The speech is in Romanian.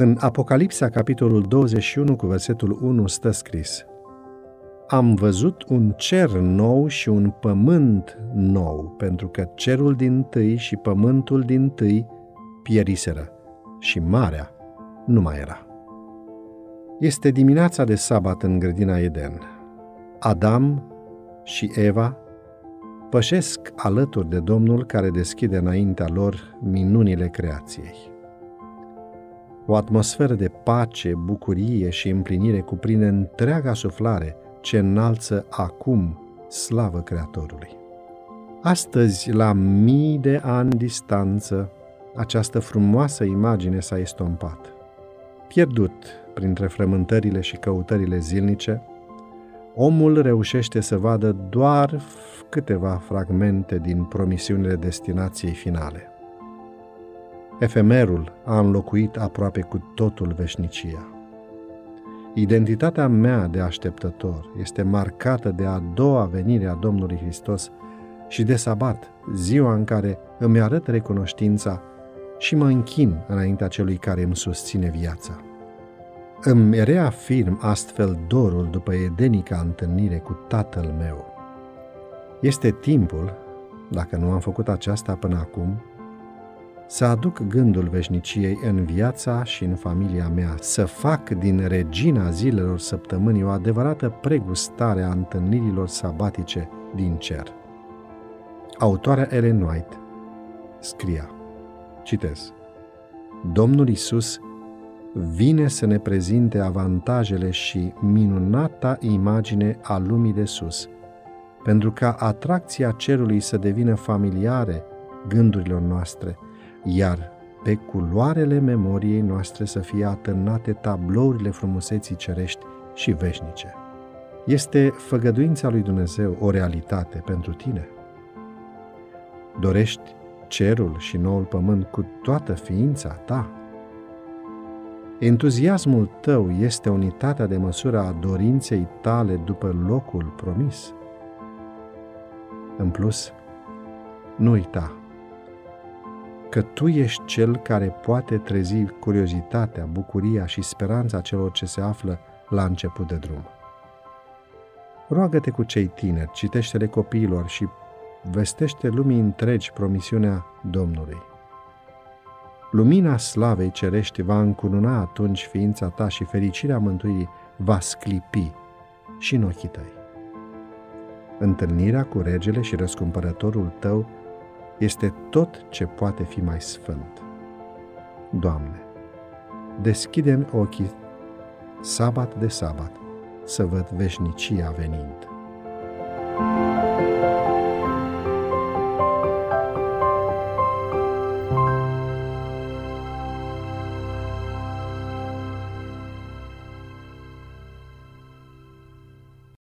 În Apocalipsa, capitolul 21, cu versetul 1, stă scris Am văzut un cer nou și un pământ nou, pentru că cerul din tâi și pământul din tâi pieriseră și marea nu mai era. Este dimineața de sabat în grădina Eden. Adam și Eva pășesc alături de Domnul care deschide înaintea lor minunile creației. O atmosferă de pace, bucurie și împlinire cuprinde întreaga suflare ce înalță acum slavă Creatorului. Astăzi, la mii de ani distanță, această frumoasă imagine s-a estompat. Pierdut printre frământările și căutările zilnice, omul reușește să vadă doar câteva fragmente din promisiunile destinației finale. Efemerul a înlocuit aproape cu totul veșnicia. Identitatea mea de așteptător este marcată de a doua venire a Domnului Hristos și de sabat, ziua în care îmi arăt recunoștința și mă închin înaintea celui care îmi susține viața. Îmi reafirm astfel dorul după edenica întâlnire cu Tatăl meu. Este timpul, dacă nu am făcut aceasta până acum, să aduc gândul veșniciei în viața și în familia mea, să fac din regina zilelor săptămânii o adevărată pregustare a întâlnirilor sabatice din cer. Autoarea Ellen White scria, citez, Domnul Isus vine să ne prezinte avantajele și minunata imagine a lumii de sus, pentru ca atracția cerului să devină familiare gândurilor noastre – iar pe culoarele memoriei noastre să fie atârnate tablourile frumuseții cerești și veșnice. Este făgăduința lui Dumnezeu o realitate pentru tine? Dorești cerul și noul pământ cu toată ființa ta? Entuziasmul tău este unitatea de măsură a dorinței tale după locul promis? În plus, nu uita că Tu ești Cel care poate trezi curiozitatea, bucuria și speranța celor ce se află la început de drum. Roagă-te cu cei tineri, citește-le copiilor și vestește lumii întregi promisiunea Domnului. Lumina slavei cerești va încununa atunci ființa ta și fericirea mântuirii va sclipi și în ochii tăi. Întâlnirea cu regele și răscumpărătorul tău este tot ce poate fi mai sfânt. Doamne, deschidem ochii sabat de sabat să văd veșnicia venind. thank you